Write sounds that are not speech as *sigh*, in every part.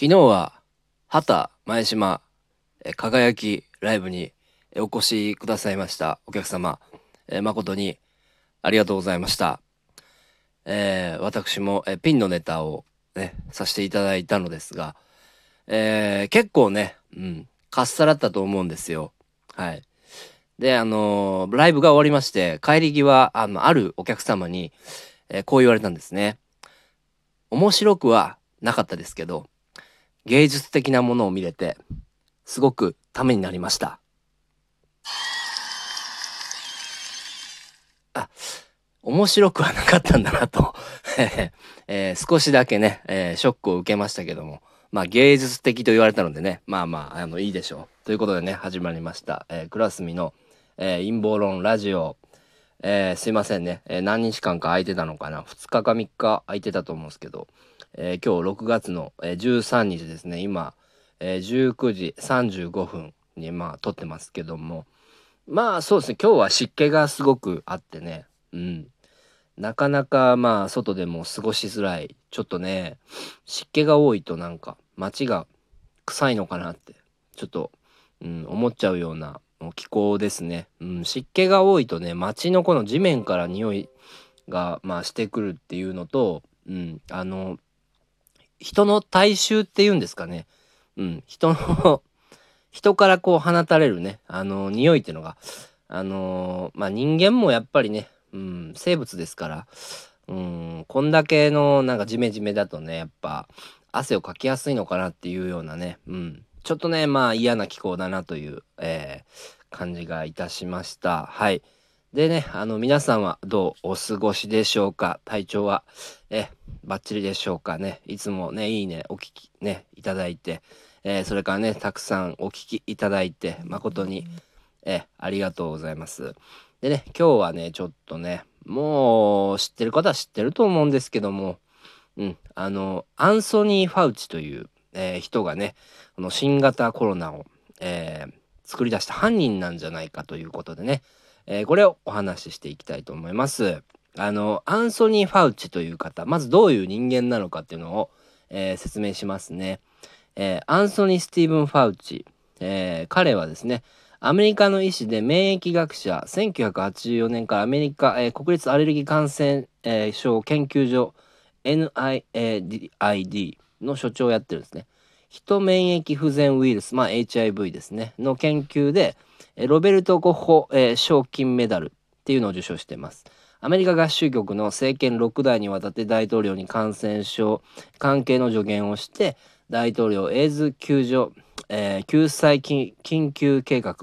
昨日は、畑前島、え輝きライブにお越しくださいましたお客様、え誠にありがとうございました。えー、私も、えピンのネタをね、させていただいたのですが、えー、結構ね、うん、かっさらったと思うんですよ。はい。で、あのー、ライブが終わりまして、帰り際、あの、あるお客様に、えこう言われたんですね。面白くはなかったですけど、芸術的なものを見れて、すごくためになりました。あ、面白くはなかったんだなと *laughs* えー、少しだけね、えー、ショックを受けましたけども、まあ芸術的と言われたのでね、まあまあ、あの、いいでしょう。ということでね、始まりました。えー、クラスミの、えー、陰謀論ラジオ。えー、すいませんね、えー、何日間か空いてたのかな。2日か3日空いてたと思うんですけど、えー、今日6月の、えー、13日ですね。今、えー、19時35分にまあ撮ってますけども。まあそうですね。今日は湿気がすごくあってね。うん。なかなかまあ外でも過ごしづらい。ちょっとね湿気が多いとなんか街が臭いのかなってちょっと、うん、思っちゃうような気候ですね、うん、湿気が多いとね街のこの地面から匂いがまあしてくるっていうのと、うん、あの人の体臭っていうんですかね。うん、人の *laughs* 人からこう放たれるね、あの、匂いっていうのが、あの、まあ、人間もやっぱりね、うん、生物ですから、うん、こんだけのなんかジメジメだとね、やっぱ汗をかきやすいのかなっていうようなね、うん、ちょっとね、まあ嫌な気候だなという、えー、感じがいたしました。はい。でね、あの皆さんはどうお過ごしでしょうか？体調は、え、バッチリでしょうかね？いつもね、いいね、お聞きね、いただいて、えー、それからね、たくさんお聞きいただいて、誠に、え、ありがとうございます。でね、今日はね、ちょっとね、もう知ってる方は知ってると思うんですけども、うん、あの、アンソニー・ファウチという、えー、人がね、この新型コロナを、えー、作り出した犯人なんじゃないかということでね、えー、これをお話ししていきたいと思います。あの、アンソニー・ファウチという方、まずどういう人間なのかっていうのを、えー、説明しますね。えー、アンソニー・スティーブン・ファウチ、え彼はですね、アメリカの医師で免疫学者、1984年からアメリカ、え国立アレルギー感染、え症研究所 NIAID の所長をやってるんですね。人免疫不全ウイルス、まあ、HIV ですね、の研究で、ロベルト・ゴッホ、えー、賞金メダルっていうのを受賞しています。アメリカ合衆局の政権6代にわたって大統領に感染症関係の助言をして大統領エイズ救助、えー、救済緊急計画っ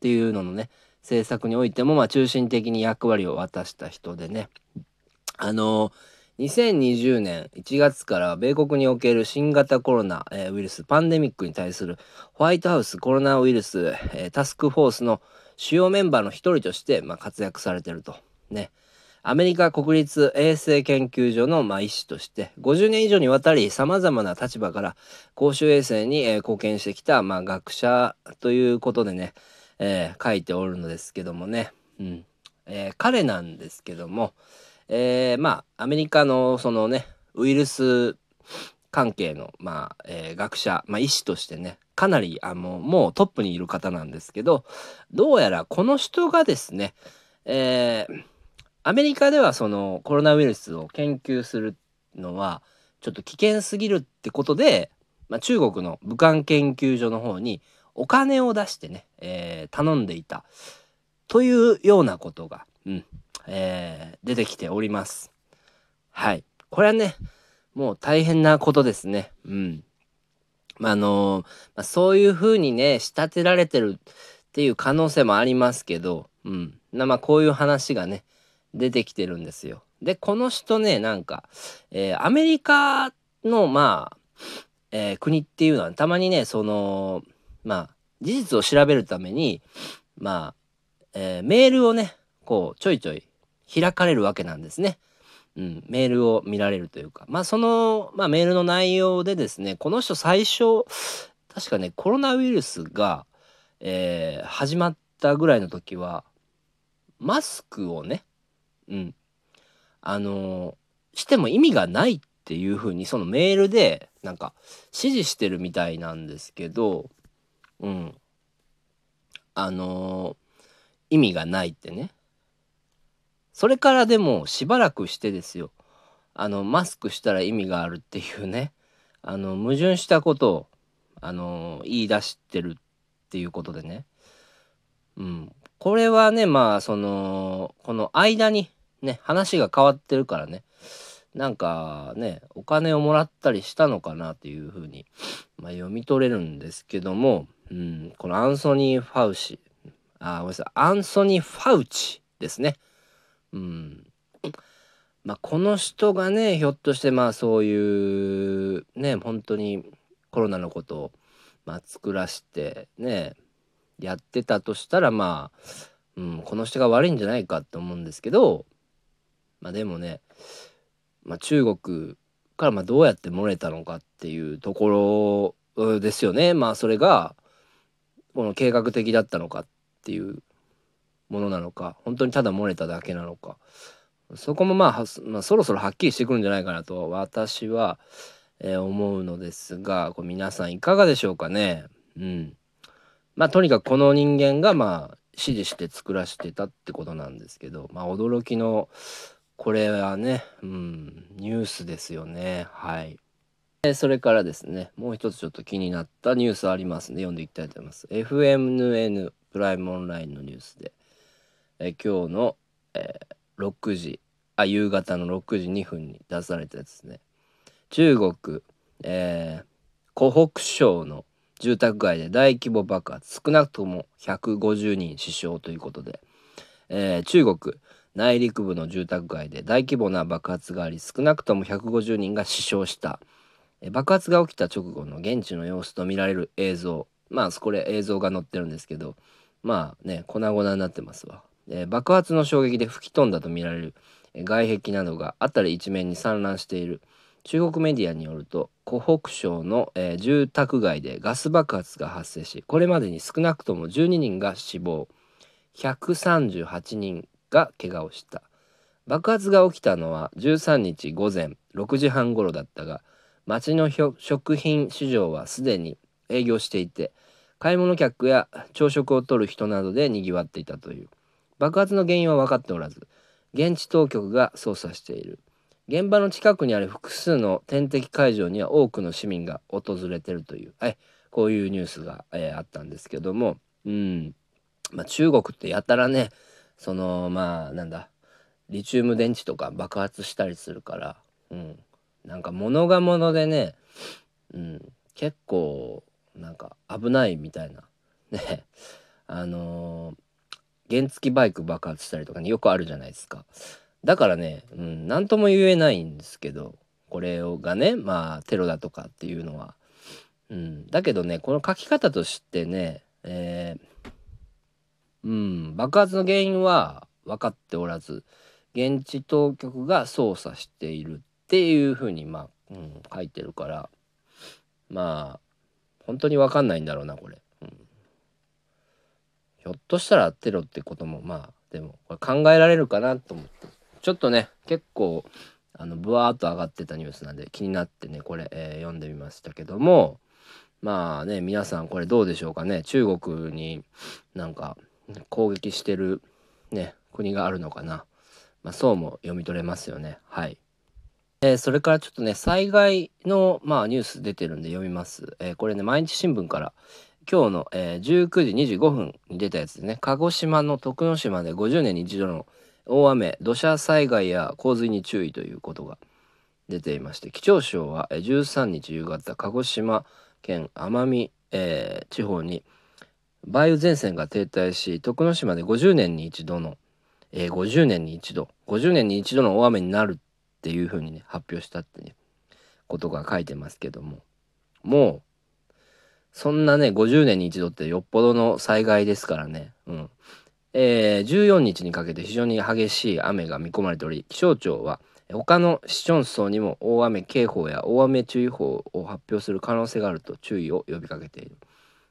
ていうののね政策においてもまあ中心的に役割を渡した人でねあのー2020年1月から米国における新型コロナ、ウイルスパンデミックに対するホワイトハウスコロナウイルス、タスクフォースの主要メンバーの一人として、活躍されてると。ね。アメリカ国立衛生研究所の、まあ、医師として50年以上にわたりさまざまな立場から公衆衛生に、貢献してきた、学者ということでね、書いておるのですけどもね、うん、彼なんですけども、えー、まあアメリカのそのねウイルス関係の、まあえー、学者、まあ、医師としてねかなりあのもうトップにいる方なんですけどどうやらこの人がですね、えー、アメリカではそのコロナウイルスを研究するのはちょっと危険すぎるってことで、まあ、中国の武漢研究所の方にお金を出してね、えー、頼んでいた。というようなことが、うん、えー、出てきております。はい。これはね、もう大変なことですね。うん。まあ、あのー、まあ、そういうふうにね、仕立てられてるっていう可能性もありますけど、うん。まあ、こういう話がね、出てきてるんですよ。で、この人ね、なんか、えー、アメリカの、まあ、えー、国っていうのはたまにね、その、まあ、事実を調べるために、まあ、えー、メールをね、こう、ちょいちょい開かれるわけなんですね。うん、メールを見られるというか、まあその、まあ、メールの内容でですね、この人最初、確かね、コロナウイルスが、えー、始まったぐらいの時は、マスクをね、うん、あのー、しても意味がないっていうふうにそのメールでなんか指示してるみたいなんですけどうん。あのー、意味がないってね。それからでもしばらくしてですよ。あのマスクしたら意味があるっていうね。あの矛盾したことをあの言い出してるっていうことでね。うん。これはねまあそのこの間にね話が変わってるからね。なんかねお金をもらったりしたのかなっていうふうに、まあ、読み取れるんですけども、うん、このアンソニー・ファウシあごめんなさい。アンソニー・ファウチですね。うんまあ、この人がねひょっとしてまあそういうね本当にコロナのことを、まあ、作らしてねやってたとしたらまあ、うん、この人が悪いんじゃないかと思うんですけどまあでもねまあ、中国からまどうやって漏れたのかっていうところですよね。まあそれがこの計画的だったのかっていうものなのか本当にただ漏れただけなのかそこもまあ、まあ、そろそろはっきりしてくるんじゃないかなと私は、えー、思うのですがこれ皆さんいかがでしょうかね。うん、まあとにかくこの人間がまあ指示して作らせてたってことなんですけどまあ驚きのこれはね、うん、ニュースですよね。はい。それからですね、もう一つちょっと気になったニュースありますので読んでいきたいと思います。FMN プライムオンラインのニュースで、え今日の、えー、6時あ、夕方の6時2分に出されたやつですね。中国、えー、湖北省の住宅街で大規模爆発、少なくとも150人死傷ということで、えー、中国、内陸部の住宅街で大規模な爆発があり少なくとも150人が死傷した。爆発が起きた直後の現地の様子と見られる映像。まあこれ映像が載ってるんですけどまあね粉々になってますわ、え爆発の衝撃で吹き飛んだと見られる外壁などが辺り一面に散乱している。中国メディアによると湖北省の、えー、住宅街でガス爆発が発生しこれまでに少なくとも12人が死亡。138人が怪我をした。爆発が起きたのは13日午前6時半頃だったが町の食品市場はすでに営業していて買い物客や朝食をとる人などでにぎわっていたという。爆発の原因は分かっておらず現地当局が捜査している。現場の近くにある複数の点滴会場には多くの市民が訪れてるという、はい、こういうニュースが、えー、あったんですけども、うん。まあ、中国ってやたらねそのまあなんだリチウム電池とか爆発したりするから、うん、なんか物が物でね、うん、結構なんか危ないみたいな。ね。あのー、原付バイク爆発したりとかによくあるじゃないですか。だからね、うん、何とも言えないんですけどこれがねまあテロだとかっていうのは、うん、だけどねこの書き方としてね、えーうん、爆発の原因は分かっておらず現地当局が捜査しているっていうふうにまあ、うん、書いてるからまあ本当に分かんないんだろうなこれ、ひょっとしたらテロってこともまあでもこれ考えられるかなと思って。ちょっとね結構あのブワーっと上がってたニュースなんで気になってねこれ、えー、読んでみましたけどもまあね皆さんこれどうでしょうかね。中国になんか攻撃してるね国があるのかな、まあ、そうも読み取れますよね。はい。えー、それからちょっとね災害の、まあ、ニュース出てるんで読みます、えー、これね毎日新聞から今日の、えー、19時25分に出たやつでね。鹿児島の徳之島で50年に一度の大雨土砂災害や洪水に注意ということが出ていまして気象庁は13日夕方鹿児島県奄美、えー、地方に梅雨前線が停滞し徳之島で50年に一度の、えー、50年に一度50年に一度の大雨になるっていうふうにね発表したってねことが書いてますけどももうそんなね50年に一度ってよっぽどの災害ですからね。うん。えー、14日にかけて非常に激しい雨が見込まれており気象庁は他の市町村にも大雨警報や大雨注意報を発表する可能性があると注意を呼びかけている。っ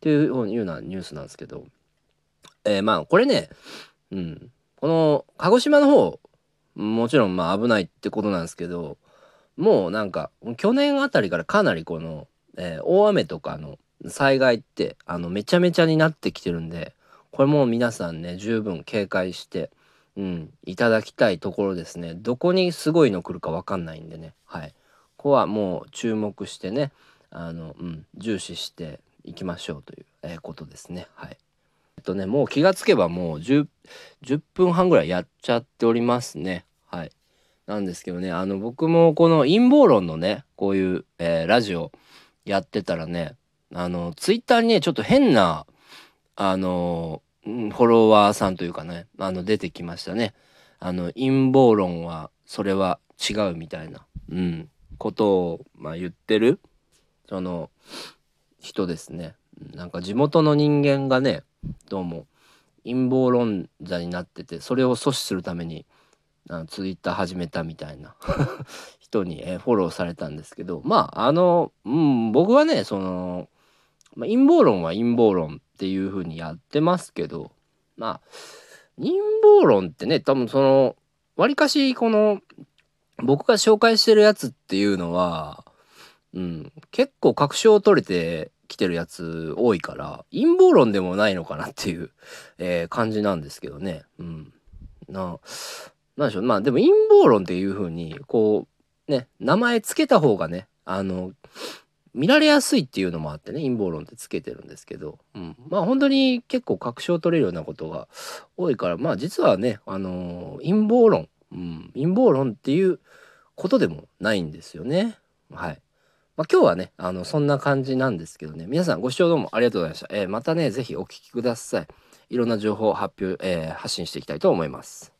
ていうようなニュースなんですけど、えー、まあこれね、うん、この鹿児島の方もちろんまあ危ないってことなんですけどもうなんか去年あたりからかなりこの、えー、大雨とかの災害ってあのめちゃめちゃになってきてるんでこれも皆さんね十分警戒して、うん、いただきたいところですね。どこにすごいの来るか分かんないんでね。はい。ここはもう注目してねあの、うん、重視していきましょうという、えー、ことですね。はい。えっとねもう気がつけばもう 10, 10分半ぐらいやっちゃっておりますね。はい。なんですけどねあの僕もこの陰謀論のねこういう、えー、ラジオやってたらねあのツイッターにねちょっと変なあのフォロワーさんというかねあの出てきましたね。あの陰謀論はそれは違うみたいな、うん、ことを、まあ、言ってるその人ですね。なんか地元の人間がねどうも陰謀論者になっててそれを阻止するためにあのツイッター始めたみたいな *laughs* 人に、えフォローされたんですけどまああの、うん、僕はねその、まあ、陰謀論は陰謀論っていう風にやってますけどまあ陰謀論ってね多分そのわりかしこの僕が紹介してるやつっていうのは、うん、結構確証を取れてきてるやつ多いから陰謀論でもないのかなっていう、えー、感じなんですけどね。うん、ななんでしょうまあでも陰謀論っていう風にこうね名前つけた方がねあの見られやすいっていうのもあってね陰謀論ってつけてるんですけど、うん、まあ本当に結構確証取れるようなことが多いからまあ実はねあのー、陰謀論、うん、陰謀論っていうことでもないんですよね。はい。まあ、今日はねあのそんな感じなんですけどね皆さんご視聴どうもありがとうございました。えー、またね是非お聴きください。いろんな情報を発表、えー、発信していきたいと思います。